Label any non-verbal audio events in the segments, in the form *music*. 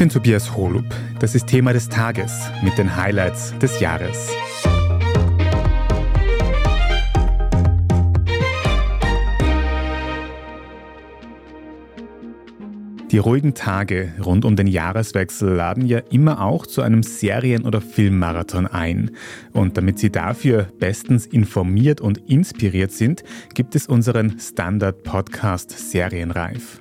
bin Tobias Holub. Das ist Thema des Tages mit den Highlights des Jahres. Die ruhigen Tage rund um den Jahreswechsel laden ja immer auch zu einem Serien- oder Filmmarathon ein. Und damit Sie dafür bestens informiert und inspiriert sind, gibt es unseren Standard-Podcast Serienreif.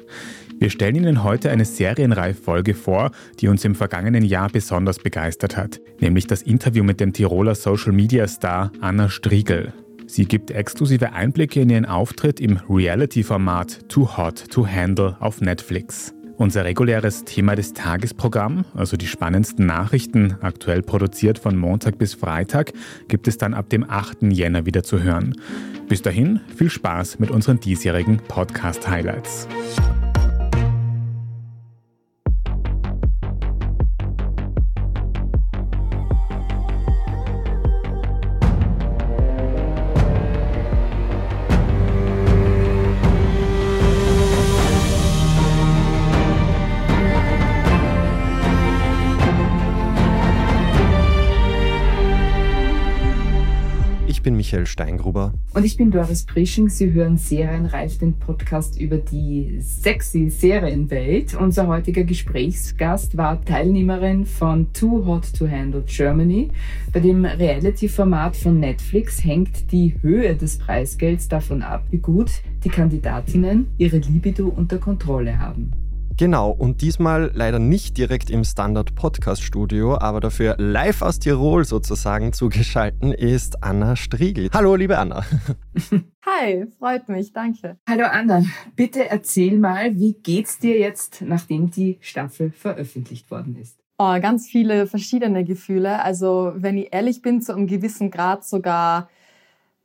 Wir stellen Ihnen heute eine Serienreif-Folge vor, die uns im vergangenen Jahr besonders begeistert hat, nämlich das Interview mit dem Tiroler Social-Media-Star Anna Striegel. Sie gibt exklusive Einblicke in ihren Auftritt im Reality-Format Too Hot to Handle auf Netflix. Unser reguläres Thema des Tagesprogramm, also die spannendsten Nachrichten, aktuell produziert von Montag bis Freitag, gibt es dann ab dem 8. Jänner wieder zu hören. Bis dahin viel Spaß mit unseren diesjährigen Podcast-Highlights. Michael Steingruber. Und ich bin Doris Prisching. Sie hören Serienreif, den Podcast über die sexy Serienwelt. Unser heutiger Gesprächsgast war Teilnehmerin von Too Hot to Handle Germany. Bei dem Reality-Format von Netflix hängt die Höhe des Preisgelds davon ab, wie gut die Kandidatinnen ihre Libido unter Kontrolle haben. Genau, und diesmal leider nicht direkt im Standard Podcast Studio, aber dafür live aus Tirol sozusagen *laughs* zugeschalten ist Anna Striegel. Hallo, liebe Anna. *laughs* Hi, freut mich, danke. Hallo Anna, bitte erzähl mal, wie geht's dir jetzt, nachdem die Staffel veröffentlicht worden ist? Oh, ganz viele verschiedene Gefühle. Also, wenn ich ehrlich bin, zu einem gewissen Grad sogar,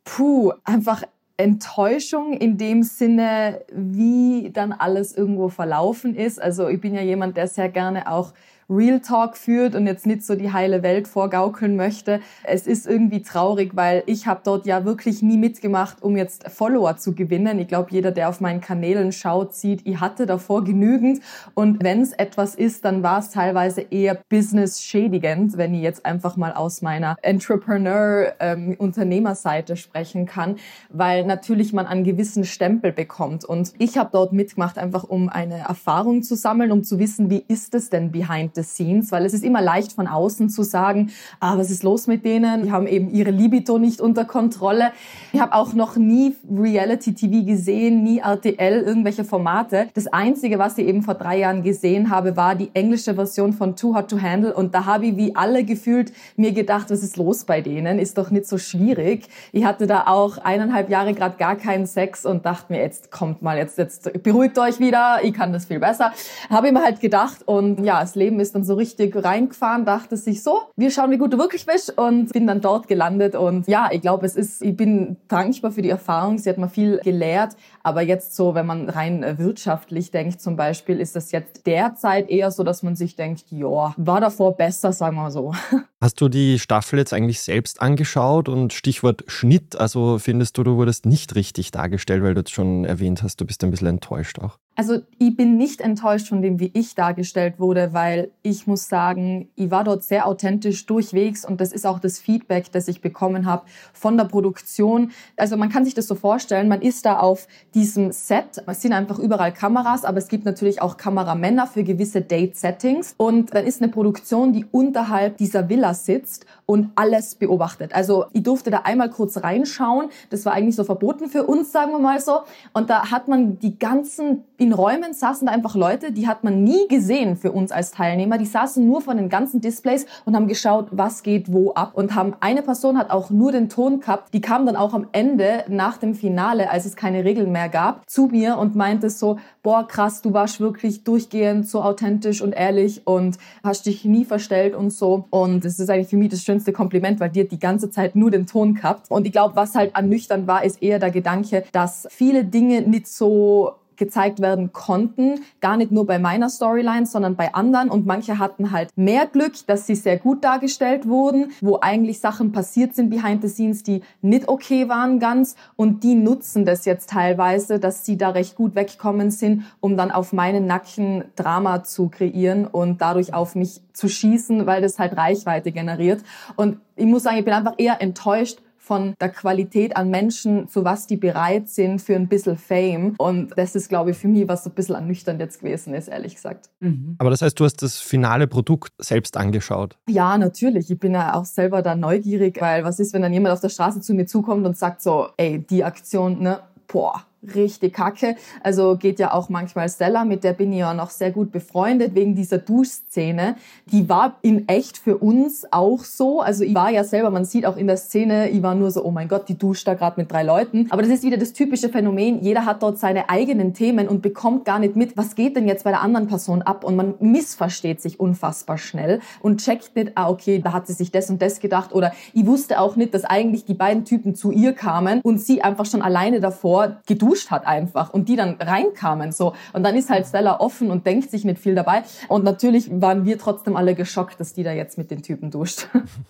puh, einfach Enttäuschung in dem Sinne, wie dann alles irgendwo verlaufen ist. Also ich bin ja jemand, der sehr gerne auch Real Talk führt und jetzt nicht so die heile Welt vorgaukeln möchte. Es ist irgendwie traurig, weil ich habe dort ja wirklich nie mitgemacht, um jetzt Follower zu gewinnen. Ich glaube, jeder, der auf meinen Kanälen schaut, sieht, ich hatte davor genügend. Und wenn es etwas ist, dann war es teilweise eher business-schädigend, wenn ich jetzt einfach mal aus meiner Entrepreneur-Unternehmerseite ähm, sprechen kann, weil natürlich man einen gewissen Stempel bekommt. Und ich habe dort mitgemacht, einfach um eine Erfahrung zu sammeln, um zu wissen, wie ist es denn behind the scenes, weil es ist immer leicht von außen zu sagen, ah, was ist los mit denen? Die haben eben ihre Libido nicht unter Kontrolle. Ich habe auch noch nie Reality-TV gesehen, nie RTL, irgendwelche Formate. Das Einzige, was ich eben vor drei Jahren gesehen habe, war die englische Version von Too Hot to Handle und da habe ich wie alle gefühlt mir gedacht, was ist los bei denen? Ist doch nicht so schwierig. Ich hatte da auch eineinhalb Jahre gerade gar keinen Sex und dachte mir, jetzt kommt mal, jetzt, jetzt beruhigt euch wieder, ich kann das viel besser. Habe ich mir halt gedacht und ja, das Leben ist ist dann so richtig reingefahren, dachte sich so, wir schauen, wie gut du wirklich bist und bin dann dort gelandet und ja, ich glaube, es ist, ich bin dankbar für die Erfahrung, sie hat mir viel gelehrt, aber jetzt so, wenn man rein äh, wirtschaftlich denkt zum Beispiel, ist das jetzt derzeit eher so, dass man sich denkt, ja, war davor besser, sagen wir so. *laughs* Hast du die Staffel jetzt eigentlich selbst angeschaut und Stichwort Schnitt, also findest du, du wurdest nicht richtig dargestellt, weil du es schon erwähnt hast, du bist ein bisschen enttäuscht auch? Also ich bin nicht enttäuscht von dem, wie ich dargestellt wurde, weil ich muss sagen, ich war dort sehr authentisch durchwegs und das ist auch das Feedback, das ich bekommen habe von der Produktion. Also man kann sich das so vorstellen, man ist da auf diesem Set, es sind einfach überall Kameras, aber es gibt natürlich auch Kameramänner für gewisse Date-Settings und dann ist eine Produktion, die unterhalb dieser Villa sitzt und alles beobachtet. Also ich durfte da einmal kurz reinschauen, das war eigentlich so verboten für uns, sagen wir mal so und da hat man die ganzen in Räumen saßen da einfach Leute, die hat man nie gesehen für uns als Teilnehmer. Die saßen nur vor den ganzen Displays und haben geschaut, was geht wo ab. Und haben eine Person hat auch nur den Ton gehabt. Die kam dann auch am Ende nach dem Finale, als es keine Regeln mehr gab, zu mir und meinte so, boah krass, du warst wirklich durchgehend so authentisch und ehrlich und hast dich nie verstellt und so. Und das ist eigentlich für mich das schönste Kompliment, weil dir die ganze Zeit nur den Ton gehabt. Und ich glaube, was halt ernüchternd war, ist eher der Gedanke, dass viele Dinge nicht so gezeigt werden konnten. Gar nicht nur bei meiner Storyline, sondern bei anderen. Und manche hatten halt mehr Glück, dass sie sehr gut dargestellt wurden, wo eigentlich Sachen passiert sind behind the scenes, die nicht okay waren ganz. Und die nutzen das jetzt teilweise, dass sie da recht gut wegkommen sind, um dann auf meinen Nacken Drama zu kreieren und dadurch auf mich zu schießen, weil das halt Reichweite generiert. Und ich muss sagen, ich bin einfach eher enttäuscht von der Qualität an Menschen, zu was die bereit sind für ein bisschen Fame. Und das ist, glaube ich, für mich, was so ein bisschen ernüchternd jetzt gewesen ist, ehrlich gesagt. Mhm. Aber das heißt, du hast das finale Produkt selbst angeschaut? Ja, natürlich. Ich bin ja auch selber da neugierig, weil was ist, wenn dann jemand auf der Straße zu mir zukommt und sagt so, ey, die Aktion, ne, boah, richtig kacke. Also geht ja auch manchmal Stella, mit der bin ich ja noch sehr gut befreundet wegen dieser Duschszene. Die war in echt für uns auch so. Also ich war ja selber, man sieht auch in der Szene, ich war nur so, oh mein Gott, die duscht da gerade mit drei Leuten. Aber das ist wieder das typische Phänomen. Jeder hat dort seine eigenen Themen und bekommt gar nicht mit, was geht denn jetzt bei der anderen Person ab? Und man missversteht sich unfassbar schnell und checkt nicht, ah okay, da hat sie sich das und das gedacht. Oder ich wusste auch nicht, dass eigentlich die beiden Typen zu ihr kamen und sie einfach schon alleine davor geduscht geduscht hat einfach und die dann reinkamen so und dann ist halt Stella offen und denkt sich nicht viel dabei und natürlich waren wir trotzdem alle geschockt, dass die da jetzt mit den Typen duscht.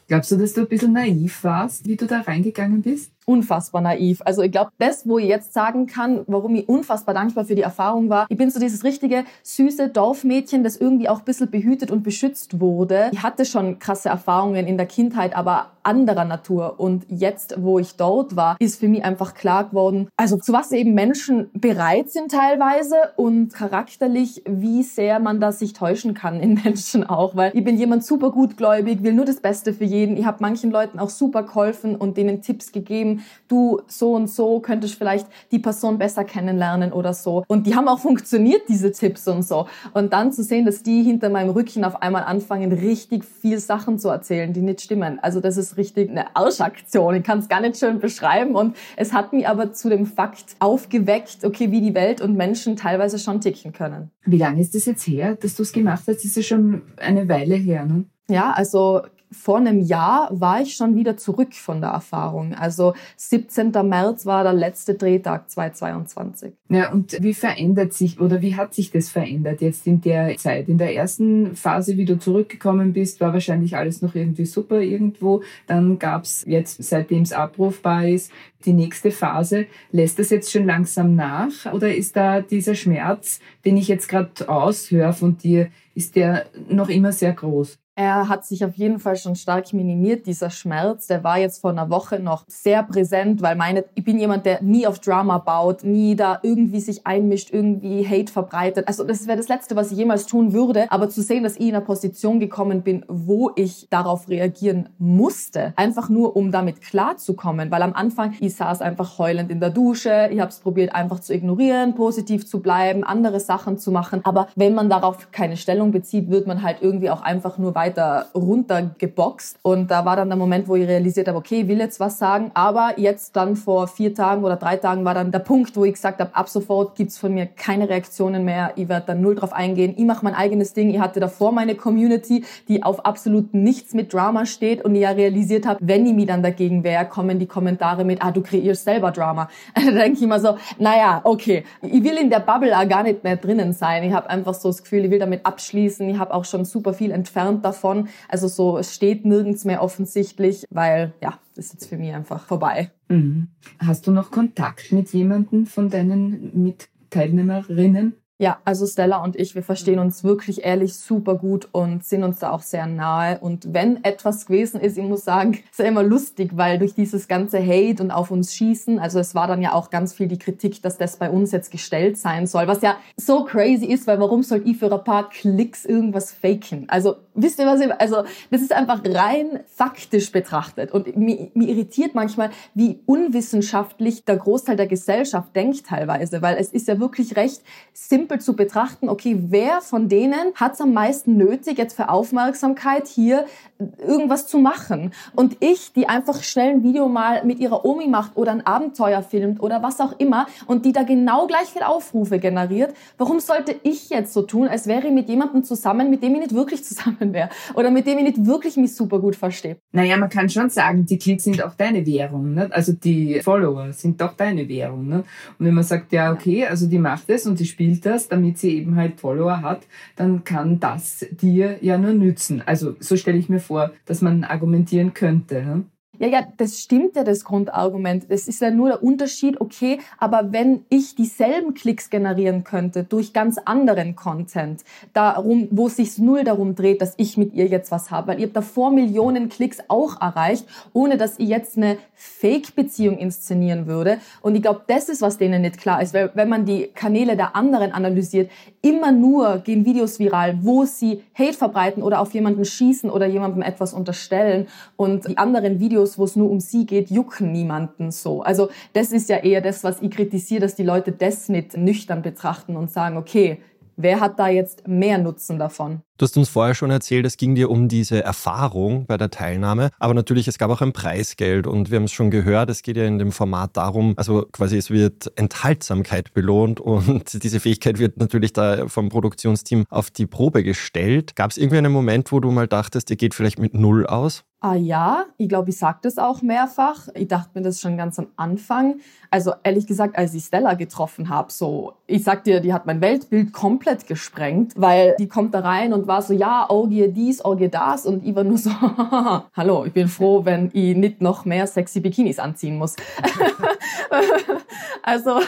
Glaubst du, dass du ein bisschen naiv warst, wie du da reingegangen bist? Unfassbar naiv. Also ich glaube, das, wo ich jetzt sagen kann, warum ich unfassbar dankbar für die Erfahrung war, ich bin so dieses richtige süße Dorfmädchen, das irgendwie auch ein bisschen behütet und beschützt wurde. Ich hatte schon krasse Erfahrungen in der Kindheit, aber anderer Natur. Und jetzt, wo ich dort war, ist für mich einfach klar geworden, also zu was eben Menschen bereit sind teilweise und charakterlich, wie sehr man da sich täuschen kann in *laughs* Menschen auch. Weil ich bin jemand super gutgläubig, will nur das Beste für jeden. Ich habe manchen Leuten auch super geholfen und denen Tipps gegeben, du so und so könntest vielleicht die Person besser kennenlernen oder so. Und die haben auch *laughs* funktioniert, diese Tipps und so. Und dann zu sehen, dass die hinter meinem Rücken auf einmal anfangen, richtig viel Sachen zu erzählen, die nicht stimmen. Also das ist richtig eine Arschaktion. Ich kann es gar nicht schön beschreiben. Und es hat mich aber zu dem Fakt aufgeweckt, okay, wie die Welt und Menschen teilweise schon ticken können. Wie lange ist das jetzt her, dass du es gemacht hast? Das ist ja schon eine Weile her, ne? Ja, also vor einem Jahr war ich schon wieder zurück von der Erfahrung. Also 17. März war der letzte Drehtag 2022. Ja, und wie verändert sich oder wie hat sich das verändert jetzt in der Zeit? In der ersten Phase, wie du zurückgekommen bist, war wahrscheinlich alles noch irgendwie super irgendwo. Dann gab's jetzt, seitdem es abrufbar ist, die nächste Phase. Lässt das jetzt schon langsam nach oder ist da dieser Schmerz, den ich jetzt gerade aushöre von dir, ist der noch immer sehr groß? Er hat sich auf jeden Fall schon stark minimiert, dieser Schmerz. Der war jetzt vor einer Woche noch sehr präsent, weil meine, ich bin jemand, der nie auf Drama baut, nie da irgendwie sich einmischt, irgendwie Hate verbreitet. Also das wäre das Letzte, was ich jemals tun würde. Aber zu sehen, dass ich in einer Position gekommen bin, wo ich darauf reagieren musste, einfach nur, um damit klarzukommen. Weil am Anfang, ich saß einfach heulend in der Dusche, ich habe es probiert einfach zu ignorieren, positiv zu bleiben, andere Sachen zu machen. Aber wenn man darauf keine Stellung bezieht, wird man halt irgendwie auch einfach nur weiter weiter runtergeboxt. Und da war dann der Moment, wo ich realisiert habe, okay, ich will jetzt was sagen. Aber jetzt dann vor vier Tagen oder drei Tagen war dann der Punkt, wo ich gesagt habe, ab sofort gibt's von mir keine Reaktionen mehr. Ich werde dann null drauf eingehen. Ich mache mein eigenes Ding. Ich hatte davor meine Community, die auf absolut nichts mit Drama steht. Und ich ja realisiert habe, wenn ich mich dann dagegen wehre, kommen die Kommentare mit, ah, du kreierst selber Drama. *laughs* da denke ich immer so, naja, okay, ich will in der Bubble auch gar nicht mehr drinnen sein. Ich habe einfach so das Gefühl, ich will damit abschließen. Ich habe auch schon super viel entfernt davon davon. Also so, es steht nirgends mehr offensichtlich, weil ja, das ist jetzt für mich einfach vorbei. Mhm. Hast du noch Kontakt mit jemandem von deinen Mitteilnehmerinnen? Ja, also Stella und ich, wir verstehen uns wirklich ehrlich super gut und sind uns da auch sehr nahe. Und wenn etwas gewesen ist, ich muss sagen, *laughs* ist ja immer lustig, weil durch dieses ganze Hate und auf uns schießen, also es war dann ja auch ganz viel die Kritik, dass das bei uns jetzt gestellt sein soll, was ja so crazy ist, weil warum soll ich für ein paar Klicks irgendwas faken? Also wisst ihr was ich, also das ist einfach rein faktisch betrachtet und mir, mir irritiert manchmal, wie unwissenschaftlich der Großteil der Gesellschaft denkt teilweise, weil es ist ja wirklich recht simpel simpel zu betrachten, okay, wer von denen hat es am meisten nötig, jetzt für Aufmerksamkeit hier irgendwas zu machen? Und ich, die einfach schnell ein Video mal mit ihrer Omi macht oder ein Abenteuer filmt oder was auch immer und die da genau gleich viel Aufrufe generiert, warum sollte ich jetzt so tun, als wäre ich mit jemandem zusammen, mit dem ich nicht wirklich *laughs* zusammen wäre oder mit dem ich nicht wirklich mich super gut verstehe? Naja, man kann schon sagen, die Klicks sind auch deine Währung, nicht? also die Follower sind doch deine Währung. Nicht? Und wenn man sagt, ja, okay, also die macht es und die spielt das, damit sie eben halt Follower hat, dann kann das dir ja nur nützen. Also so stelle ich mir vor, dass man argumentieren könnte. Ja, ja, das stimmt ja, das Grundargument. Das ist ja nur der Unterschied, okay, aber wenn ich dieselben Klicks generieren könnte durch ganz anderen Content, darum, wo es sich null darum dreht, dass ich mit ihr jetzt was habe, weil ihr habt davor Millionen Klicks auch erreicht, ohne dass ihr jetzt eine Fake-Beziehung inszenieren würde. Und ich glaube, das ist, was denen nicht klar ist, weil wenn man die Kanäle der anderen analysiert, immer nur gehen Videos viral, wo sie Hate verbreiten oder auf jemanden schießen oder jemandem etwas unterstellen und die anderen Videos Videos, wo es nur um sie geht, jucken niemanden so. Also das ist ja eher das, was ich kritisiere, dass die Leute das nicht nüchtern betrachten und sagen, okay, Wer hat da jetzt mehr Nutzen davon? Du hast uns vorher schon erzählt, es ging dir um diese Erfahrung bei der Teilnahme, aber natürlich, es gab auch ein Preisgeld und wir haben es schon gehört, es geht ja in dem Format darum, also quasi es wird Enthaltsamkeit belohnt und *laughs* diese Fähigkeit wird natürlich da vom Produktionsteam auf die Probe gestellt. Gab es irgendwie einen Moment, wo du mal dachtest, ihr geht vielleicht mit Null aus? Ah ja, ich glaube, ich sage das auch mehrfach. Ich dachte mir das schon ganz am Anfang. Also ehrlich gesagt, als ich Stella getroffen habe, so, ich sag dir, die hat mein Weltbild komplett gesprengt, weil die kommt da rein und war so, ja, Orgie dies, Orgie das und ich war nur so, *laughs* hallo, ich bin froh, wenn ich nicht noch mehr sexy Bikinis anziehen muss. *laughs* also,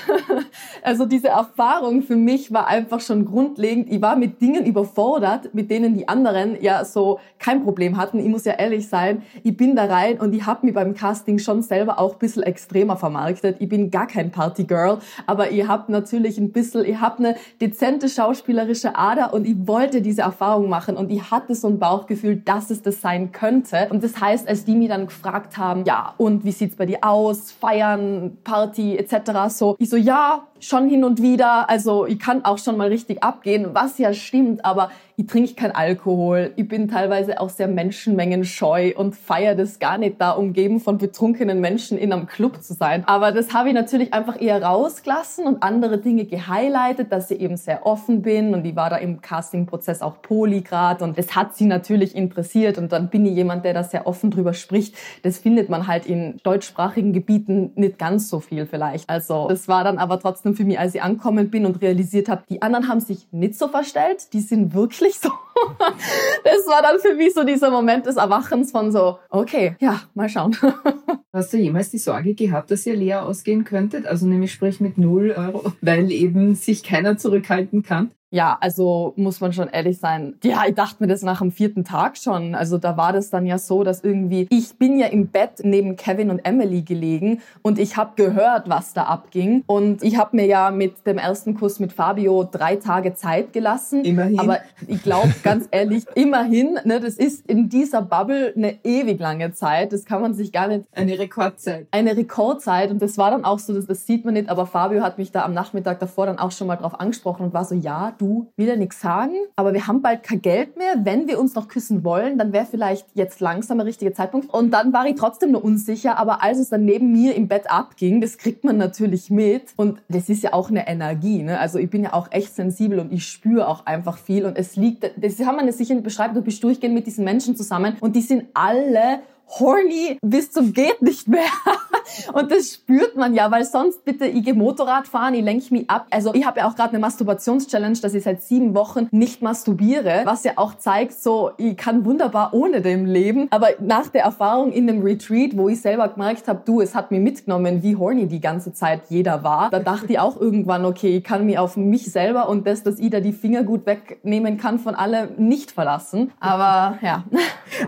also diese Erfahrung für mich war einfach schon grundlegend. Ich war mit Dingen überfordert, mit denen die anderen ja so kein Problem hatten. Ich muss ja ehrlich sein, sein. Ich bin da rein und ich habe mich beim Casting schon selber auch ein bisschen extremer vermarktet. Ich bin gar kein Partygirl, aber ihr habt natürlich ein bisschen, ihr habt eine dezente schauspielerische Ader und ich wollte diese Erfahrung machen und ich hatte so ein Bauchgefühl, dass es das sein könnte. Und das heißt, als die mich dann gefragt haben, ja, und wie sieht's bei dir aus? Feiern, Party etc. So, ich so, ja, schon hin und wieder. Also ich kann auch schon mal richtig abgehen, was ja stimmt, aber ich trinke kein Alkohol. Ich bin teilweise auch sehr menschenmengenscheu und feiere das gar nicht, da umgeben von betrunkenen Menschen in einem Club zu sein. Aber das habe ich natürlich einfach eher rausgelassen und andere Dinge gehighlightet, dass ich eben sehr offen bin und ich war da im Castingprozess auch Polygrad und das hat sie natürlich interessiert und dann bin ich jemand, der da sehr offen drüber spricht. Das findet man halt in deutschsprachigen Gebieten nicht ganz so viel vielleicht. Also das war dann aber trotzdem für mich, als ich angekommen bin und realisiert habe, die anderen haben sich nicht so verstellt, die sind wirklich so. *laughs* das war dann für mich so dieser Moment des Erwachens von so, okay, ja, mal schauen. *laughs* Hast du jemals die Sorge gehabt, dass ihr leer ausgehen könntet? Also nämlich sprich mit 0 Euro, weil eben sich keiner zurückhalten kann? Ja, also muss man schon ehrlich sein. Ja, ich dachte mir das nach dem vierten Tag schon. Also da war das dann ja so, dass irgendwie ich bin ja im Bett neben Kevin und Emily gelegen und ich habe gehört, was da abging. Und ich habe mir ja mit dem ersten Kuss mit Fabio drei Tage Zeit gelassen. Immerhin. Aber ich glaube ganz ehrlich, *laughs* immerhin, ne, das ist in dieser Bubble eine ewig lange Zeit. Das kann man sich gar nicht. Eine Rekordzeit. Eine Rekordzeit. Und das war dann auch so, das, das sieht man nicht. Aber Fabio hat mich da am Nachmittag davor dann auch schon mal drauf angesprochen und war so, ja, du, will nichts sagen, aber wir haben bald kein Geld mehr. Wenn wir uns noch küssen wollen, dann wäre vielleicht jetzt langsam der richtige Zeitpunkt. Und dann war ich trotzdem nur unsicher, aber als es dann neben mir im Bett abging, das kriegt man natürlich mit. Und das ist ja auch eine Energie. Ne? Also ich bin ja auch echt sensibel und ich spüre auch einfach viel. Und es liegt, das haben wir sicher nicht beschreiben, du bist durchgehend mit diesen Menschen zusammen und die sind alle horny bis zum geht nicht mehr. *laughs* Und das spürt man ja, weil sonst bitte, ich gehe Motorrad fahren, ich lenke mich ab. Also ich habe ja auch gerade eine Masturbationschallenge, dass ich seit sieben Wochen nicht masturbiere, was ja auch zeigt, so ich kann wunderbar ohne dem leben. Aber nach der Erfahrung in dem Retreat, wo ich selber gemerkt habe, du, es hat mir mitgenommen, wie horny die ganze Zeit jeder war, da dachte ich auch irgendwann, okay, ich kann mich auf mich selber und das, dass ich da die Finger gut wegnehmen kann von allem, nicht verlassen. Aber ja.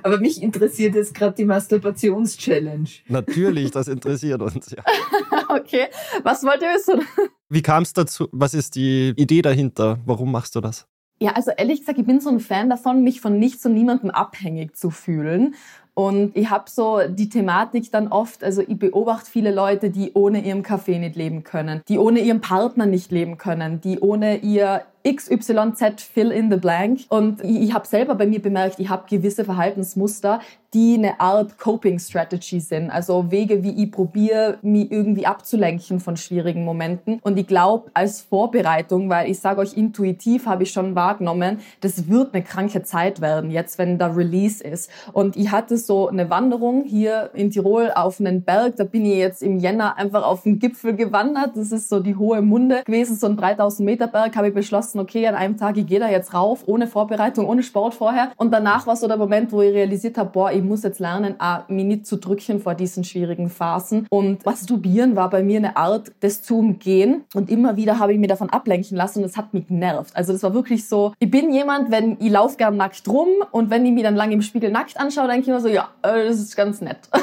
Aber mich interessiert jetzt gerade die Masturbationschallenge. Natürlich, das interessiert uns, ja. *laughs* okay, was wollt ihr wissen? Wie kam es dazu? Was ist die Idee dahinter? Warum machst du das? Ja, also ehrlich gesagt, ich bin so ein Fan davon, mich von nichts und niemandem abhängig zu fühlen. Und ich habe so die Thematik dann oft, also ich beobachte viele Leute, die ohne ihren Kaffee nicht leben können, die ohne ihren Partner nicht leben können, die ohne ihr XYZ fill in the blank. Und ich, ich habe selber bei mir bemerkt, ich habe gewisse Verhaltensmuster, die eine Art Coping Strategy sind. Also Wege, wie ich probiere, mich irgendwie abzulenken von schwierigen Momenten. Und ich glaube, als Vorbereitung, weil ich sage euch, intuitiv habe ich schon wahrgenommen, das wird eine kranke Zeit werden, jetzt wenn der Release ist. Und ich hatte so eine Wanderung hier in Tirol auf einen Berg. Da bin ich jetzt im Jänner einfach auf den Gipfel gewandert. Das ist so die hohe Munde gewesen, so ein 3000 Meter Berg. Habe ich beschlossen, okay, an einem Tag, ich gehe da jetzt rauf, ohne Vorbereitung, ohne Sport vorher. Und danach war so der Moment, wo ich realisiert habe, boah, ich muss jetzt lernen, mich nicht zu drücken vor diesen schwierigen Phasen. Und Masturbieren war bei mir eine Art des zu umgehen. Und immer wieder habe ich mir davon ablenken lassen und es hat mich genervt. Also das war wirklich so, ich bin jemand, wenn ich laufe gern nackt rum und wenn ich mich dann lange im Spiegel nackt anschaue, denke ich immer so, ja, äh, das ist ganz nett. *laughs*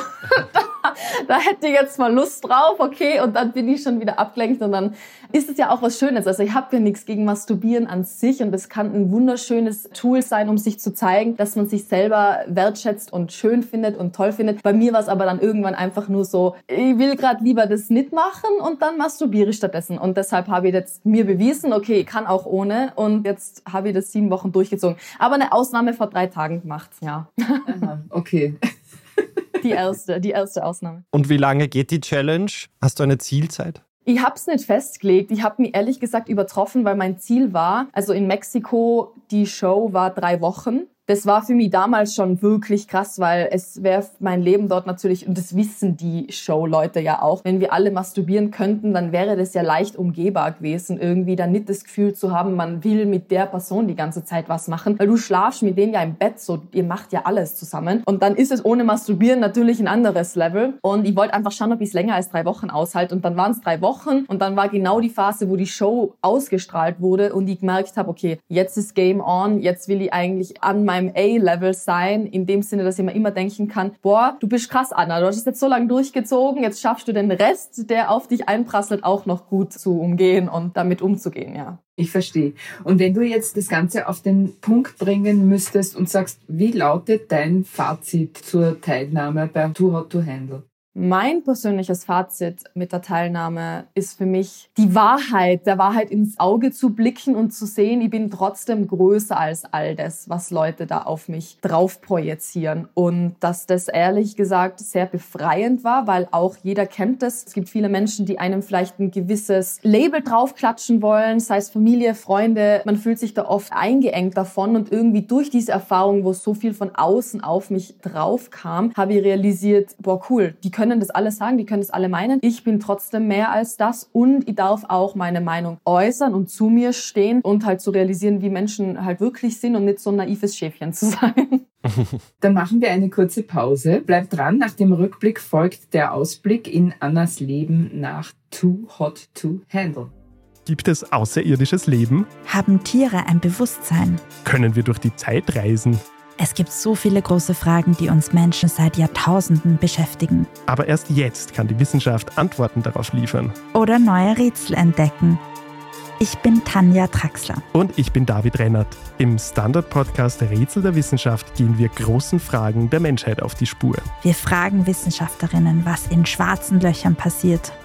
*laughs* *laughs* da hätte ich jetzt mal Lust drauf, okay, und dann bin ich schon wieder abgelenkt und dann ist es ja auch was Schönes. Also ich habe ja nichts gegen Masturbieren an sich und es kann ein wunderschönes Tool sein, um sich zu zeigen, dass man sich selber wertschätzt und schön findet und toll findet. Bei mir war es aber dann irgendwann einfach nur so, ich will gerade lieber das nicht machen und dann masturbiere ich stattdessen. Und deshalb habe ich jetzt mir bewiesen, okay, ich kann auch ohne und jetzt habe ich das sieben Wochen durchgezogen. Aber eine Ausnahme vor drei Tagen gemacht, ja. Aha, okay die erste, die erste Ausnahme. Und wie lange geht die Challenge? Hast du eine Zielzeit? Ich habe es nicht festgelegt. Ich habe mich ehrlich gesagt übertroffen, weil mein Ziel war, also in Mexiko, die Show war drei Wochen das war für mich damals schon wirklich krass, weil es wäre mein Leben dort natürlich, und das wissen die Show-Leute ja auch, wenn wir alle masturbieren könnten, dann wäre das ja leicht umgehbar gewesen, irgendwie dann nicht das Gefühl zu haben, man will mit der Person die ganze Zeit was machen, weil du schlafst mit denen ja im Bett, so ihr macht ja alles zusammen. Und dann ist es ohne Masturbieren natürlich ein anderes Level. Und ich wollte einfach schauen, ob ich es länger als drei Wochen aushalte. Und dann waren es drei Wochen und dann war genau die Phase, wo die Show ausgestrahlt wurde und ich gemerkt habe, okay, jetzt ist Game on, jetzt will ich eigentlich an meinem meinem A-Level sein, in dem Sinne, dass ich mir immer denken kann, boah, du bist krass, Anna, du hast es jetzt so lange durchgezogen, jetzt schaffst du den Rest, der auf dich einprasselt, auch noch gut zu umgehen und damit umzugehen, ja. Ich verstehe. Und wenn du jetzt das Ganze auf den Punkt bringen müsstest und sagst, wie lautet dein Fazit zur Teilnahme bei Too Hot to Handle? Mein persönliches Fazit mit der Teilnahme ist für mich die Wahrheit, der Wahrheit ins Auge zu blicken und zu sehen, ich bin trotzdem größer als all das, was Leute da auf mich drauf projizieren. Und dass das ehrlich gesagt sehr befreiend war, weil auch jeder kennt das. Es gibt viele Menschen, die einem vielleicht ein gewisses Label draufklatschen wollen, sei es Familie, Freunde. Man fühlt sich da oft eingeengt davon und irgendwie durch diese Erfahrung, wo so viel von außen auf mich drauf kam, habe ich realisiert, boah cool, die können können das alles sagen, die können das alle meinen. Ich bin trotzdem mehr als das und ich darf auch meine Meinung äußern und zu mir stehen und halt zu realisieren, wie Menschen halt wirklich sind und nicht so ein naives Schäfchen zu *laughs* sein. *laughs* Dann machen wir eine kurze Pause. Bleibt dran, nach dem Rückblick folgt der Ausblick in Annas Leben nach Too Hot to Handle. Gibt es außerirdisches Leben? Haben Tiere ein Bewusstsein? Können wir durch die Zeit reisen? Es gibt so viele große Fragen, die uns Menschen seit Jahrtausenden beschäftigen. Aber erst jetzt kann die Wissenschaft Antworten darauf liefern. Oder neue Rätsel entdecken. Ich bin Tanja Traxler. Und ich bin David Rennert. Im Standard-Podcast Rätsel der Wissenschaft gehen wir großen Fragen der Menschheit auf die Spur. Wir fragen Wissenschaftlerinnen, was in schwarzen Löchern passiert.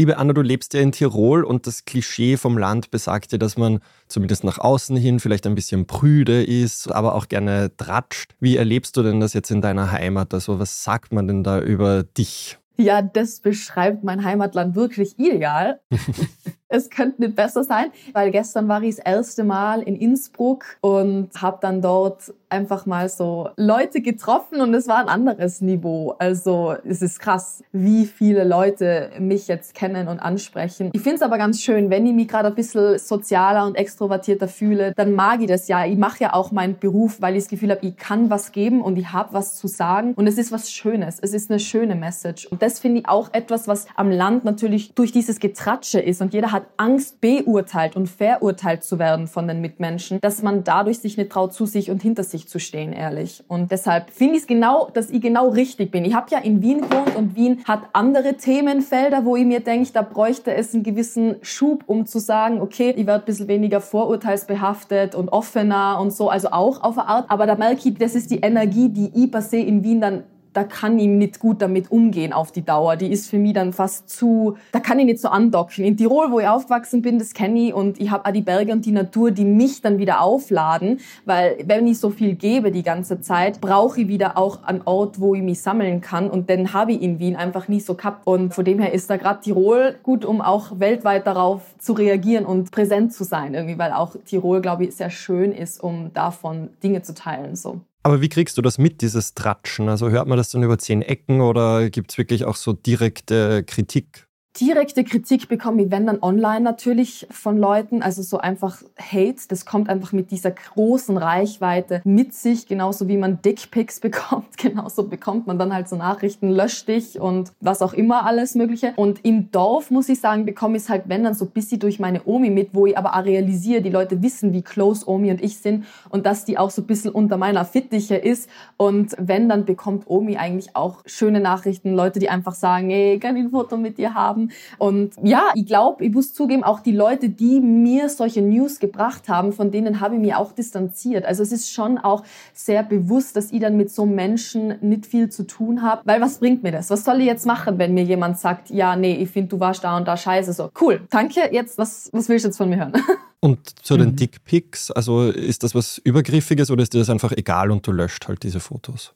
Liebe Anna, du lebst ja in Tirol und das Klischee vom Land besagt ja, dass man zumindest nach außen hin vielleicht ein bisschen prüde ist, aber auch gerne tratscht. Wie erlebst du denn das jetzt in deiner Heimat? Also was sagt man denn da über dich? Ja, das beschreibt mein Heimatland wirklich ideal. *laughs* es könnte nicht besser sein, weil gestern war ich das erste Mal in Innsbruck und habe dann dort einfach mal so Leute getroffen und es war ein anderes Niveau. Also es ist krass, wie viele Leute mich jetzt kennen und ansprechen. Ich finde es aber ganz schön, wenn ich mich gerade ein bisschen sozialer und extrovertierter fühle, dann mag ich das ja. Ich mache ja auch meinen Beruf, weil ich das Gefühl habe, ich kann was geben und ich habe was zu sagen und es ist was Schönes. Es ist eine schöne Message und das finde ich auch etwas, was am Land natürlich durch dieses Getratsche ist und jeder hat hat Angst, beurteilt und verurteilt zu werden von den Mitmenschen, dass man dadurch sich nicht traut, zu sich und hinter sich zu stehen, ehrlich. Und deshalb finde ich es genau, dass ich genau richtig bin. Ich habe ja in Wien gewohnt und Wien hat andere Themenfelder, wo ich mir denke, da bräuchte es einen gewissen Schub, um zu sagen, okay, ich werde ein bisschen weniger vorurteilsbehaftet und offener und so, also auch auf eine Art. Aber da merke ich, das ist die Energie, die ich per se in Wien dann da kann ich nicht gut damit umgehen auf die Dauer. Die ist für mich dann fast zu, da kann ich nicht so andocken. In Tirol, wo ich aufgewachsen bin, das kenne ich und ich habe auch die Berge und die Natur, die mich dann wieder aufladen, weil wenn ich so viel gebe die ganze Zeit, brauche ich wieder auch einen Ort, wo ich mich sammeln kann und den habe ich in Wien einfach nie so gehabt und von dem her ist da gerade Tirol gut, um auch weltweit darauf zu reagieren und präsent zu sein irgendwie, weil auch Tirol, glaube ich, sehr schön ist, um davon Dinge zu teilen, so. Aber wie kriegst du das mit, dieses Tratschen? Also hört man das dann über zehn Ecken oder gibt es wirklich auch so direkte Kritik? Direkte Kritik bekomme ich, wenn dann online natürlich von Leuten, also so einfach Hate, das kommt einfach mit dieser großen Reichweite mit sich, genauso wie man Dickpics *laughs* bekommt, genauso bekommt man dann halt so Nachrichten, lösch dich und was auch immer alles mögliche. Und im Dorf, muss ich sagen, bekomme ich es halt, wenn dann so ein bisschen durch meine Omi mit, wo ich aber auch realisiere, die Leute wissen, wie close Omi und ich sind und dass die auch so ein bisschen unter meiner Fittiche ist. Und wenn, dann bekommt Omi eigentlich auch schöne Nachrichten, Leute, die einfach sagen, hey, kann ich ein Foto mit dir haben? Haben. Und ja, ich glaube, ich muss zugeben, auch die Leute, die mir solche News gebracht haben, von denen habe ich mich auch distanziert. Also es ist schon auch sehr bewusst, dass ich dann mit so Menschen nicht viel zu tun habe, weil was bringt mir das? Was soll ich jetzt machen, wenn mir jemand sagt, ja, nee, ich finde, du warst da und da scheiße. So, cool, danke, jetzt, was, was willst du jetzt von mir hören? *laughs* Und zu den mhm. Dickpics, also ist das was Übergriffiges oder ist dir das einfach egal und du löscht halt diese Fotos?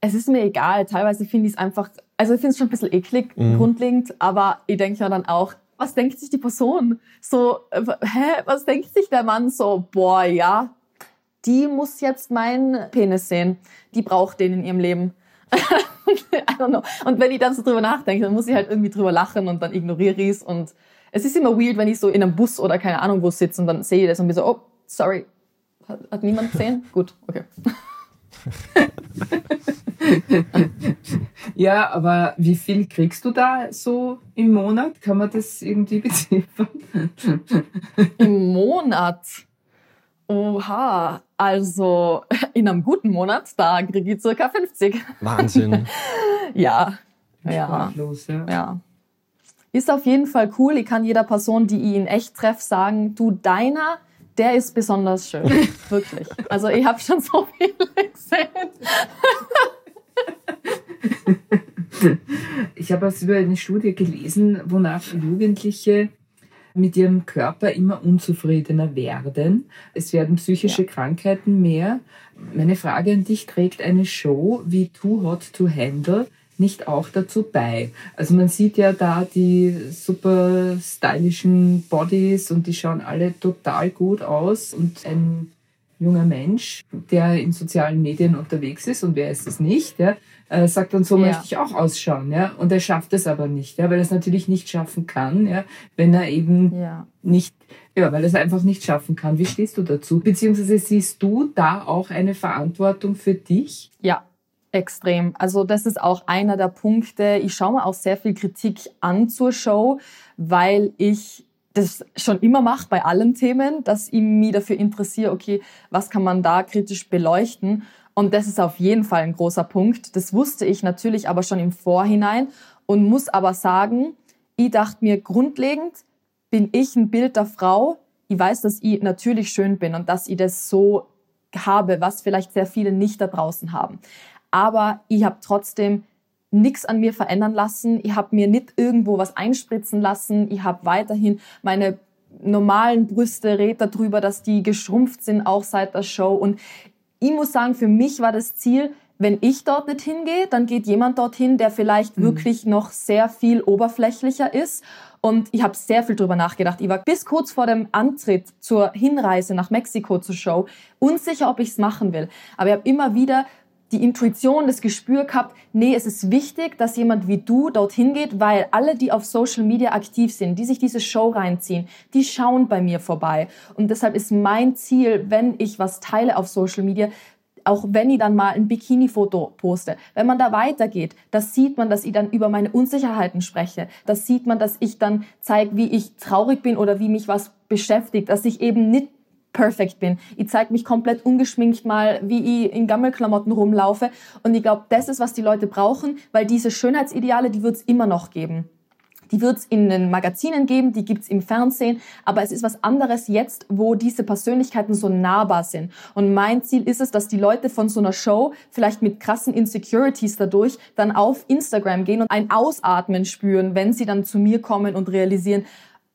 es ist mir egal. Teilweise finde ich es einfach, also ich finde es schon ein bisschen eklig, mhm. grundlegend, aber ich denke ja dann auch, was denkt sich die Person? So, äh, hä, was denkt sich der Mann? So, boah, ja, die muss jetzt meinen Penis sehen. Die braucht den in ihrem Leben. *laughs* I don't know. Und wenn ich dann so drüber nachdenke, dann muss ich halt irgendwie drüber lachen und dann ignoriere ich es. Und es ist immer weird, wenn ich so in einem Bus oder keine Ahnung wo sitze und dann sehe ich das und bin so, oh, sorry, hat, hat niemand gesehen? Gut, okay. *laughs* *laughs* *laughs* ja, aber wie viel kriegst du da so im Monat? Kann man das irgendwie *laughs* beziffern? Im Monat? Oha, also *laughs* in einem guten Monat, da kriege ich circa 50. Wahnsinn. ja. Ja. ja. ja. Ist auf jeden Fall cool. Ich kann jeder Person, die ich in echt treffe, sagen, du, deiner der ist besonders schön. Wirklich. Also ich habe schon so viele gesehen. *laughs* ich habe was über eine Studie gelesen, wonach Jugendliche mit ihrem Körper immer unzufriedener werden. Es werden psychische ja. Krankheiten mehr. Meine Frage an dich, trägt eine Show wie Too Hot to Handle nicht auch dazu bei? Also man sieht ja da die super stylischen Bodies und die schauen alle total gut aus und ein junger Mensch, der in sozialen Medien unterwegs ist und wer ist es nicht, ja, äh, sagt dann so ja. möchte ich auch ausschauen, ja, und er schafft es aber nicht, ja, weil er es natürlich nicht schaffen kann, ja, wenn er eben ja. nicht, ja, weil er es einfach nicht schaffen kann. Wie stehst du dazu? Beziehungsweise siehst du da auch eine Verantwortung für dich? Ja, Extrem. Also das ist auch einer der Punkte. Ich schaue mir auch sehr viel Kritik an zur Show, weil ich das schon immer mache bei allen Themen, dass ich mich dafür interessiere, okay, was kann man da kritisch beleuchten? Und das ist auf jeden Fall ein großer Punkt. Das wusste ich natürlich aber schon im Vorhinein und muss aber sagen, ich dachte mir grundlegend, bin ich ein Bild der Frau. Ich weiß, dass ich natürlich schön bin und dass ich das so habe, was vielleicht sehr viele nicht da draußen haben aber ich habe trotzdem nichts an mir verändern lassen. Ich habe mir nicht irgendwo was einspritzen lassen. Ich habe weiterhin meine normalen Brüste, red darüber, dass die geschrumpft sind, auch seit der Show. Und ich muss sagen, für mich war das Ziel, wenn ich dort nicht hingehe, dann geht jemand dorthin, der vielleicht mhm. wirklich noch sehr viel oberflächlicher ist. Und ich habe sehr viel drüber nachgedacht. Ich war bis kurz vor dem Antritt zur Hinreise nach Mexiko zur Show unsicher, ob ich es machen will. Aber ich habe immer wieder die Intuition, das Gespür gehabt, nee, es ist wichtig, dass jemand wie du dorthin geht, weil alle, die auf Social Media aktiv sind, die sich diese Show reinziehen, die schauen bei mir vorbei. Und deshalb ist mein Ziel, wenn ich was teile auf Social Media, auch wenn ich dann mal ein Bikini-Foto poste, wenn man da weitergeht, das sieht man, dass ich dann über meine Unsicherheiten spreche. Das sieht man, dass ich dann zeige, wie ich traurig bin oder wie mich was beschäftigt, dass ich eben nicht perfekt bin. Ich zeige mich komplett ungeschminkt mal, wie ich in Gammelklamotten rumlaufe. Und ich glaube, das ist, was die Leute brauchen, weil diese Schönheitsideale, die wird es immer noch geben. Die wird es in den Magazinen geben, die gibt's im Fernsehen, aber es ist was anderes jetzt, wo diese Persönlichkeiten so nahbar sind. Und mein Ziel ist es, dass die Leute von so einer Show vielleicht mit krassen Insecurities dadurch dann auf Instagram gehen und ein Ausatmen spüren, wenn sie dann zu mir kommen und realisieren,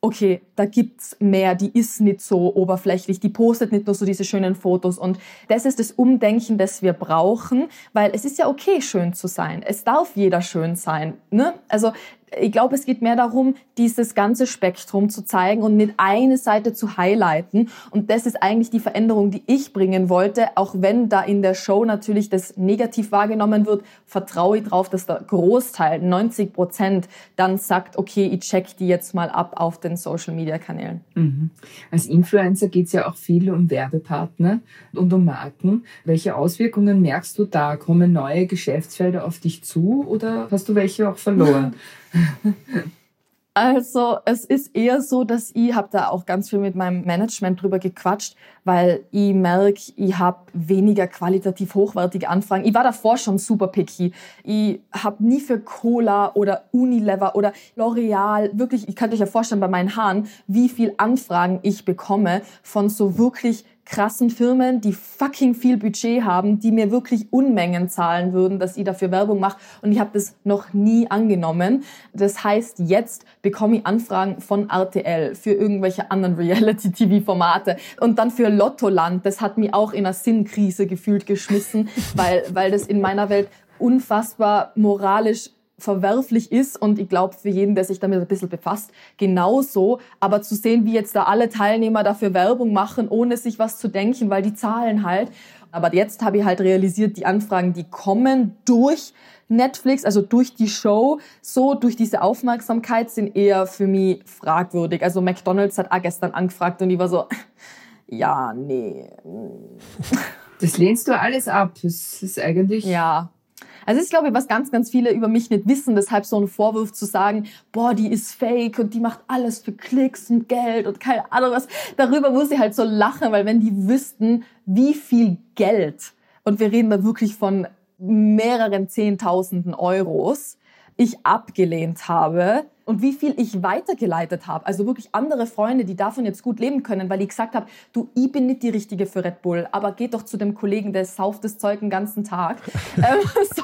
okay, da gibt's mehr, die ist nicht so oberflächlich, die postet nicht nur so diese schönen Fotos und das ist das Umdenken, das wir brauchen, weil es ist ja okay, schön zu sein. Es darf jeder schön sein, ne? Also ich glaube, es geht mehr darum, dieses ganze Spektrum zu zeigen und nicht eine Seite zu highlighten. Und das ist eigentlich die Veränderung, die ich bringen wollte. Auch wenn da in der Show natürlich das negativ wahrgenommen wird, vertraue ich darauf, dass der Großteil, 90 Prozent, dann sagt, okay, ich check die jetzt mal ab auf den Social-Media-Kanälen. Mhm. Als Influencer geht es ja auch viel um Werbepartner und um Marken. Welche Auswirkungen merkst du da? Kommen neue Geschäftsfelder auf dich zu oder hast du welche auch verloren? *laughs* Also es ist eher so, dass ich habe da auch ganz viel mit meinem Management drüber gequatscht, weil ich merke, ich habe weniger qualitativ hochwertige Anfragen. Ich war davor schon super picky. Ich habe nie für Cola oder Unilever oder L'Oreal, wirklich, ich kann euch ja vorstellen bei meinen Haaren, wie viel Anfragen ich bekomme von so wirklich krassen Firmen, die fucking viel Budget haben, die mir wirklich Unmengen zahlen würden, dass ich dafür Werbung mache. Und ich habe das noch nie angenommen. Das heißt, jetzt bekomme ich Anfragen von RTL für irgendwelche anderen *laughs* Reality-TV-Formate. Und dann für Lottoland, das hat mich auch in einer Sinnkrise gefühlt geschmissen, *laughs* weil, weil das in meiner Welt unfassbar moralisch verwerflich ist und ich glaube für jeden, der sich damit ein bisschen befasst, genauso. Aber zu sehen, wie jetzt da alle Teilnehmer dafür Werbung machen, ohne sich was zu denken, weil die zahlen halt. Aber jetzt habe ich halt realisiert, die Anfragen, die kommen durch Netflix, also durch die Show, so durch diese Aufmerksamkeit sind eher für mich fragwürdig. Also McDonald's hat auch gestern angefragt und ich war so, *laughs* ja, nee. Das lehnst du alles ab. Das ist eigentlich. Ja, also das ist, glaube ich, was ganz, ganz viele über mich nicht wissen. Deshalb so ein Vorwurf zu sagen, boah, die ist fake und die macht alles für Klicks und Geld und keine Ahnung was. Darüber muss ich halt so lachen, weil wenn die wüssten, wie viel Geld, und wir reden da wirklich von mehreren Zehntausenden Euros, ich abgelehnt habe und wie viel ich weitergeleitet habe. Also wirklich andere Freunde, die davon jetzt gut leben können, weil ich gesagt habe, du, ich bin nicht die Richtige für Red Bull, aber geh doch zu dem Kollegen, der sauft das Zeug den ganzen Tag. *laughs* ähm, so,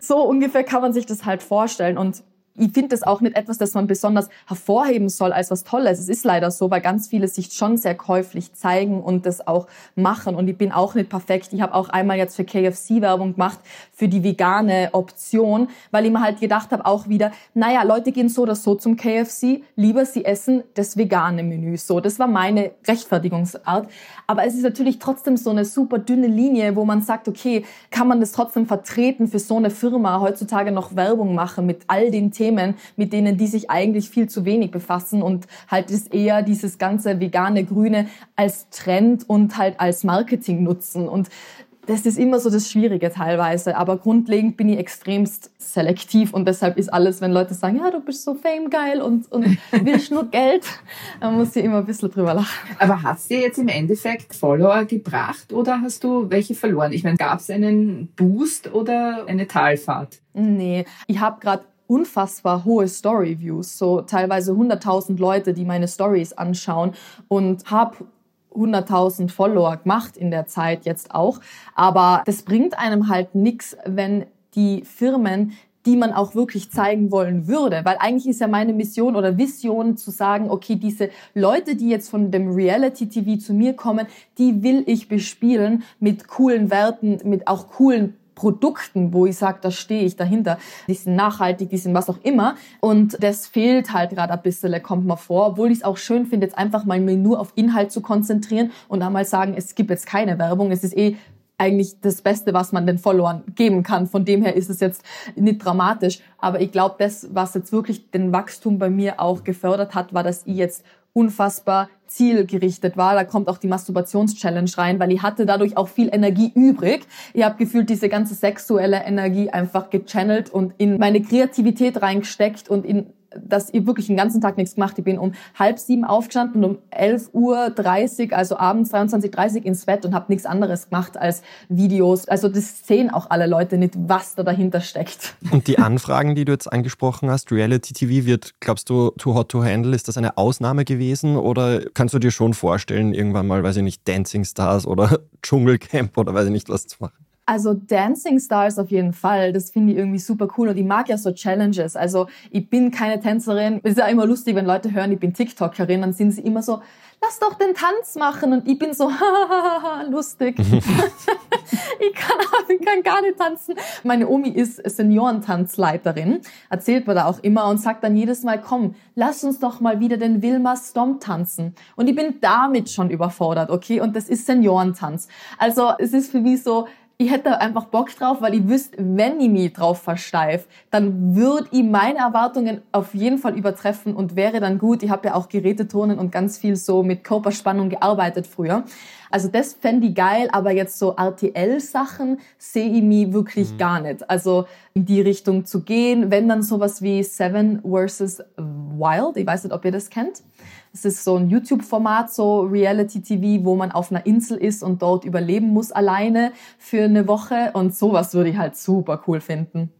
so ungefähr kann man sich das halt vorstellen und ich finde das auch nicht etwas, das man besonders hervorheben soll als was Tolles. Es ist leider so, weil ganz viele sich schon sehr käuflich zeigen und das auch machen. Und ich bin auch nicht perfekt. Ich habe auch einmal jetzt für KFC Werbung gemacht für die vegane Option, weil ich mir halt gedacht habe, auch wieder, naja, Leute gehen so oder so zum KFC, lieber sie essen das vegane Menü. So, das war meine Rechtfertigungsart. Aber es ist natürlich trotzdem so eine super dünne Linie, wo man sagt, okay, kann man das trotzdem vertreten für so eine Firma heutzutage noch Werbung machen mit all den Themen, mit denen die sich eigentlich viel zu wenig befassen und halt ist eher dieses ganze vegane Grüne als Trend und halt als Marketing nutzen und das ist immer so das Schwierige teilweise, aber grundlegend bin ich extremst selektiv und deshalb ist alles, wenn Leute sagen, ja, du bist so famegeil und, und willst nur Geld, *laughs* dann muss ich immer ein bisschen drüber lachen. Aber es dir jetzt im Endeffekt Follower gebracht oder hast du welche verloren? Ich meine, gab es einen Boost oder eine Talfahrt? Nee, ich habe gerade unfassbar hohe Story-Views, so teilweise 100.000 Leute, die meine Stories anschauen und habe 100.000 Follower gemacht in der Zeit jetzt auch. Aber das bringt einem halt nichts, wenn die Firmen die man auch wirklich zeigen wollen würde. Weil eigentlich ist ja meine Mission oder Vision zu sagen, okay, diese Leute, die jetzt von dem Reality-TV zu mir kommen, die will ich bespielen mit coolen Werten, mit auch coolen Produkten, wo ich sage, da stehe ich dahinter. Die sind nachhaltig, die sind was auch immer. Und das fehlt halt gerade ein bisschen, kommt mir vor. Obwohl ich es auch schön finde, jetzt einfach mal nur auf Inhalt zu konzentrieren und einmal sagen, es gibt jetzt keine Werbung. Es ist eh eigentlich das Beste, was man den Followern geben kann. Von dem her ist es jetzt nicht dramatisch. Aber ich glaube, das, was jetzt wirklich den Wachstum bei mir auch gefördert hat, war, dass ich jetzt unfassbar zielgerichtet war. Da kommt auch die Masturbations-Challenge rein, weil ich hatte dadurch auch viel Energie übrig. Ich habe gefühlt diese ganze sexuelle Energie einfach gechannelt und in meine Kreativität reingesteckt und in dass ich wirklich den ganzen Tag nichts gemacht. Ich bin um halb sieben aufgestanden und um 11 Uhr 30, also abends 23.30 Uhr ins Bett und habe nichts anderes gemacht als Videos. Also das sehen auch alle Leute nicht, was da dahinter steckt. Und die Anfragen, die du jetzt angesprochen hast, Reality TV wird, glaubst du, Too Hot to Handle, ist das eine Ausnahme gewesen oder kannst du dir schon vorstellen, irgendwann mal, weiß ich nicht, Dancing Stars oder *laughs* Dschungelcamp oder weiß ich nicht, was zu machen? Also Dancing Stars auf jeden Fall. Das finde ich irgendwie super cool und ich mag ja so Challenges. Also ich bin keine Tänzerin. Es ist ja immer lustig, wenn Leute hören, ich bin TikTokerin, dann sind sie immer so, lass doch den Tanz machen und ich bin so, *laughs* lustig. *laughs* *laughs* ich, kann, ich kann gar nicht tanzen. Meine Omi ist Seniorentanzleiterin, erzählt mir da auch immer und sagt dann jedes Mal, komm, lass uns doch mal wieder den Wilma Stomp tanzen. Und ich bin damit schon überfordert, okay? Und das ist Seniorentanz. Also es ist für mich so, ich hätte einfach Bock drauf, weil ich wüsste, wenn ich mich drauf versteif, dann würde ich meine Erwartungen auf jeden Fall übertreffen und wäre dann gut. Ich habe ja auch Gerätetonen und ganz viel so mit Körperspannung gearbeitet früher. Also das fände ich geil, aber jetzt so RTL-Sachen sehe ich mich wirklich mhm. gar nicht. Also in die Richtung zu gehen, wenn dann sowas wie Seven vs. Wild, ich weiß nicht, ob ihr das kennt. Es ist so ein YouTube-Format, so Reality-TV, wo man auf einer Insel ist und dort überleben muss alleine für eine Woche. Und sowas würde ich halt super cool finden.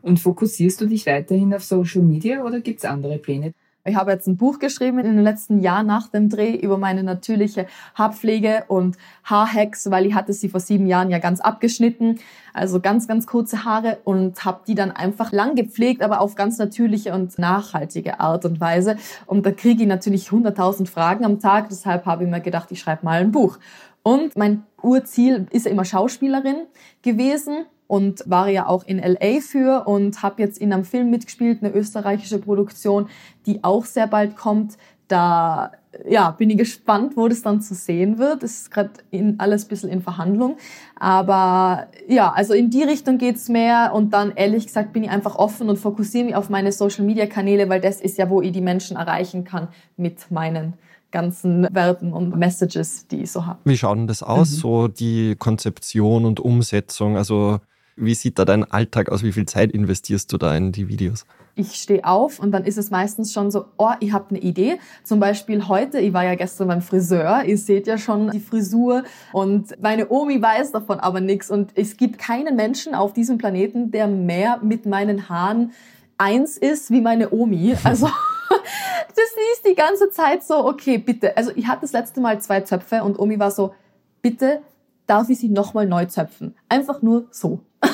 Und fokussierst du dich weiterhin auf Social Media oder gibt's andere Pläne? Ich habe jetzt ein Buch geschrieben in den letzten Jahren nach dem Dreh über meine natürliche Haarpflege und Haarhacks, weil ich hatte sie vor sieben Jahren ja ganz abgeschnitten, also ganz, ganz kurze Haare und habe die dann einfach lang gepflegt, aber auf ganz natürliche und nachhaltige Art und Weise. Und da kriege ich natürlich 100.000 Fragen am Tag, deshalb habe ich mir gedacht, ich schreibe mal ein Buch. Und mein Urziel ist ja immer Schauspielerin gewesen und war ja auch in LA für und habe jetzt in einem Film mitgespielt, eine österreichische Produktion, die auch sehr bald kommt. Da ja, bin ich gespannt, wo das dann zu sehen wird. Das ist gerade alles ein bisschen in Verhandlung. Aber ja, also in die Richtung geht's mehr. Und dann, ehrlich gesagt, bin ich einfach offen und fokussiere mich auf meine Social-Media-Kanäle, weil das ist ja, wo ich die Menschen erreichen kann mit meinen ganzen Werten und Messages, die ich so habe. Wie schaut denn das aus, mhm. so die Konzeption und Umsetzung? Also wie sieht da dein Alltag aus? Wie viel Zeit investierst du da in die Videos? Ich stehe auf und dann ist es meistens schon so, oh, ich habe eine Idee. Zum Beispiel heute, ich war ja gestern beim Friseur, ihr seht ja schon die Frisur und meine Omi weiß davon aber nichts und es gibt keinen Menschen auf diesem Planeten, der mehr mit meinen Haaren eins ist wie meine Omi. *laughs* Also *laughs* das ist die ganze Zeit so, okay, bitte. Also ich hatte das letzte Mal zwei Zöpfe und Omi war so, bitte darf ich sie nochmal neu zöpfen. Einfach nur so. *laughs*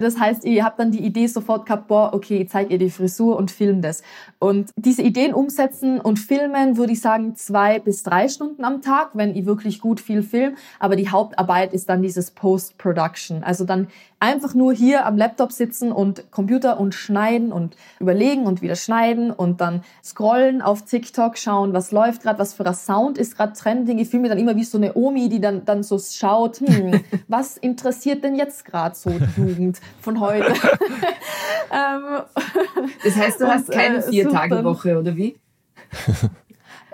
Das heißt, ihr habt dann die Idee sofort gehabt, boah, okay, ich zeige ihr die Frisur und film das. Und diese Ideen umsetzen und filmen, würde ich sagen, zwei bis drei Stunden am Tag, wenn ich wirklich gut viel film. Aber die Hauptarbeit ist dann dieses Post-Production. Also dann einfach nur hier am Laptop sitzen und Computer und schneiden und überlegen und wieder schneiden und dann scrollen auf TikTok, schauen, was läuft gerade, was für ein Sound ist gerade trending. Ich fühle mich dann immer wie so eine Omi, die dann, dann so schaut, hm, *laughs* was interessiert denn jetzt gerade so die Jugend von heute? *laughs* ähm, das heißt, du hast keine äh, Vier-Tage-Woche, oder wie?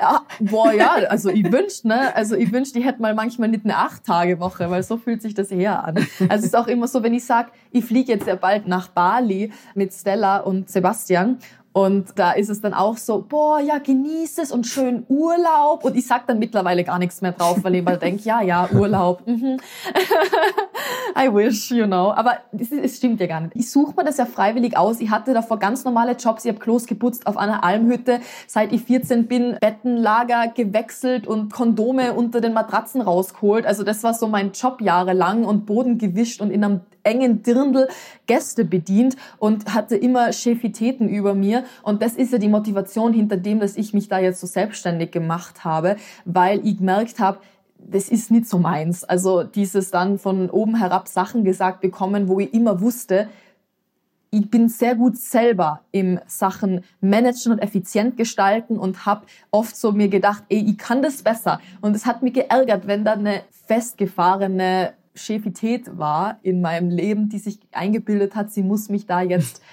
Ja, boah, ja, also ich wünschte, ne, also ich wünschte, ich hätte mal manchmal nicht eine Acht-Tage-Woche, weil so fühlt sich das eher an. Also es ist auch immer so, wenn ich sag, ich fliege jetzt ja bald nach Bali mit Stella und Sebastian und da ist es dann auch so, boah, ja, genieß es und schön Urlaub. Und ich sag dann mittlerweile gar nichts mehr drauf, weil ich mal denke, ja, ja, Urlaub. Mhm. *laughs* I wish, you know. Aber es, es stimmt ja gar nicht. Ich suche mir das ja freiwillig aus. Ich hatte davor ganz normale Jobs. Ich habe Klos geputzt auf einer Almhütte. Seit ich 14 bin, Bettenlager gewechselt und Kondome unter den Matratzen rausgeholt. Also das war so mein Job jahrelang und Boden gewischt und in einem engen Dirndl Gäste bedient und hatte immer Chefitäten über mir. Und das ist ja die Motivation hinter dem, dass ich mich da jetzt so selbstständig gemacht habe, weil ich gemerkt habe, das ist nicht so meins. Also dieses dann von oben herab Sachen gesagt bekommen, wo ich immer wusste, ich bin sehr gut selber im Sachen managen und effizient gestalten und habe oft so mir gedacht, ey, ich kann das besser. Und es hat mich geärgert, wenn da eine festgefahrene Chefität war in meinem Leben, die sich eingebildet hat, sie muss mich da jetzt *laughs*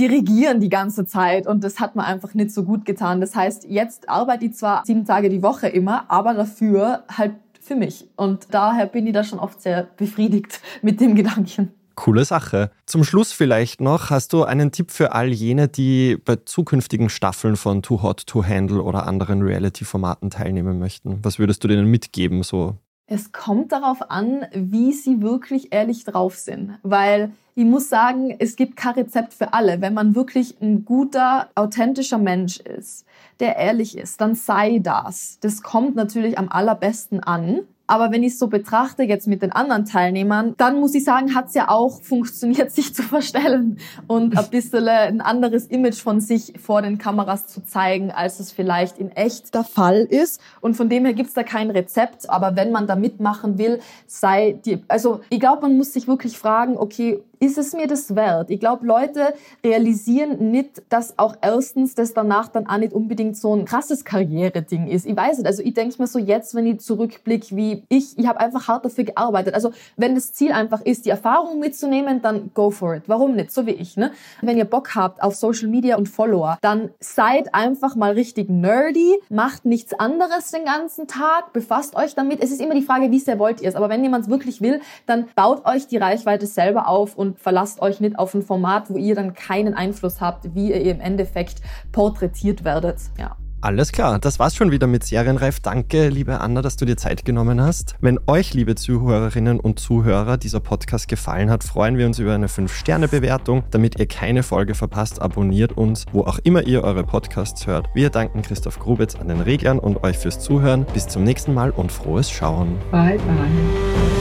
dirigieren die ganze Zeit und das hat mir einfach nicht so gut getan. Das heißt, jetzt arbeite ich zwar sieben Tage die Woche immer, aber dafür halt für mich. Und daher bin ich da schon oft sehr befriedigt *laughs* mit dem Gedanken. Coole Sache. Zum Schluss vielleicht noch, hast du einen Tipp für all jene, die bei zukünftigen Staffeln von Too Hot to Handle oder anderen Reality-Formaten teilnehmen möchten? Was würdest du denen mitgeben, so es kommt darauf an, wie sie wirklich ehrlich drauf sind. Weil ich muss sagen, es gibt kein Rezept für alle. Wenn man wirklich ein guter, authentischer Mensch ist, der ehrlich ist, dann sei das. Das kommt natürlich am allerbesten an. Aber wenn ich es so betrachte jetzt mit den anderen Teilnehmern, dann muss ich sagen, hat es ja auch *laughs* funktioniert, sich zu verstellen und ein bisschen ein anderes Image von sich vor den Kameras zu zeigen, als es vielleicht in echt der Fall ist. Und von dem her gibt es da kein Rezept. Aber wenn man da mitmachen will, sei die, also ich glaube, man muss sich wirklich fragen, okay, ist es mir das wert? Ich glaube, Leute realisieren nicht, dass auch erstens das danach dann auch nicht unbedingt so ein krasses Karriereding ist. Ich weiß nicht, also ich denke mir so jetzt, wenn ich zurückblicke, wie ich, ich habe einfach hart dafür gearbeitet. Also wenn das Ziel einfach ist, die Erfahrung mitzunehmen, dann go for it. Warum nicht? So wie ich. Ne? Wenn ihr Bock habt auf Social Media und Follower, dann seid einfach mal richtig nerdy, macht nichts anderes den ganzen Tag, befasst euch damit. Es ist immer die Frage, wie sehr wollt ihr es. Aber wenn jemand es wirklich will, dann baut euch die Reichweite selber auf und und verlasst euch nicht auf ein Format, wo ihr dann keinen Einfluss habt, wie ihr im Endeffekt porträtiert werdet. Ja. Alles klar, das war's schon wieder mit Serienreif. Danke, liebe Anna, dass du dir Zeit genommen hast. Wenn euch, liebe Zuhörerinnen und Zuhörer, dieser Podcast gefallen hat, freuen wir uns über eine 5-Sterne-Bewertung. Damit ihr keine Folge verpasst, abonniert uns, wo auch immer ihr eure Podcasts hört. Wir danken Christoph Grubitz an den Reglern und euch fürs Zuhören. Bis zum nächsten Mal und frohes Schauen. Bye, bye.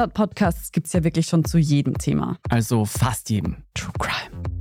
Standard-Podcasts gibt es ja wirklich schon zu jedem Thema. Also fast jedem. True Crime.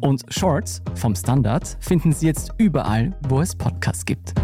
Und Shorts vom Standard finden Sie jetzt überall, wo es Podcasts gibt.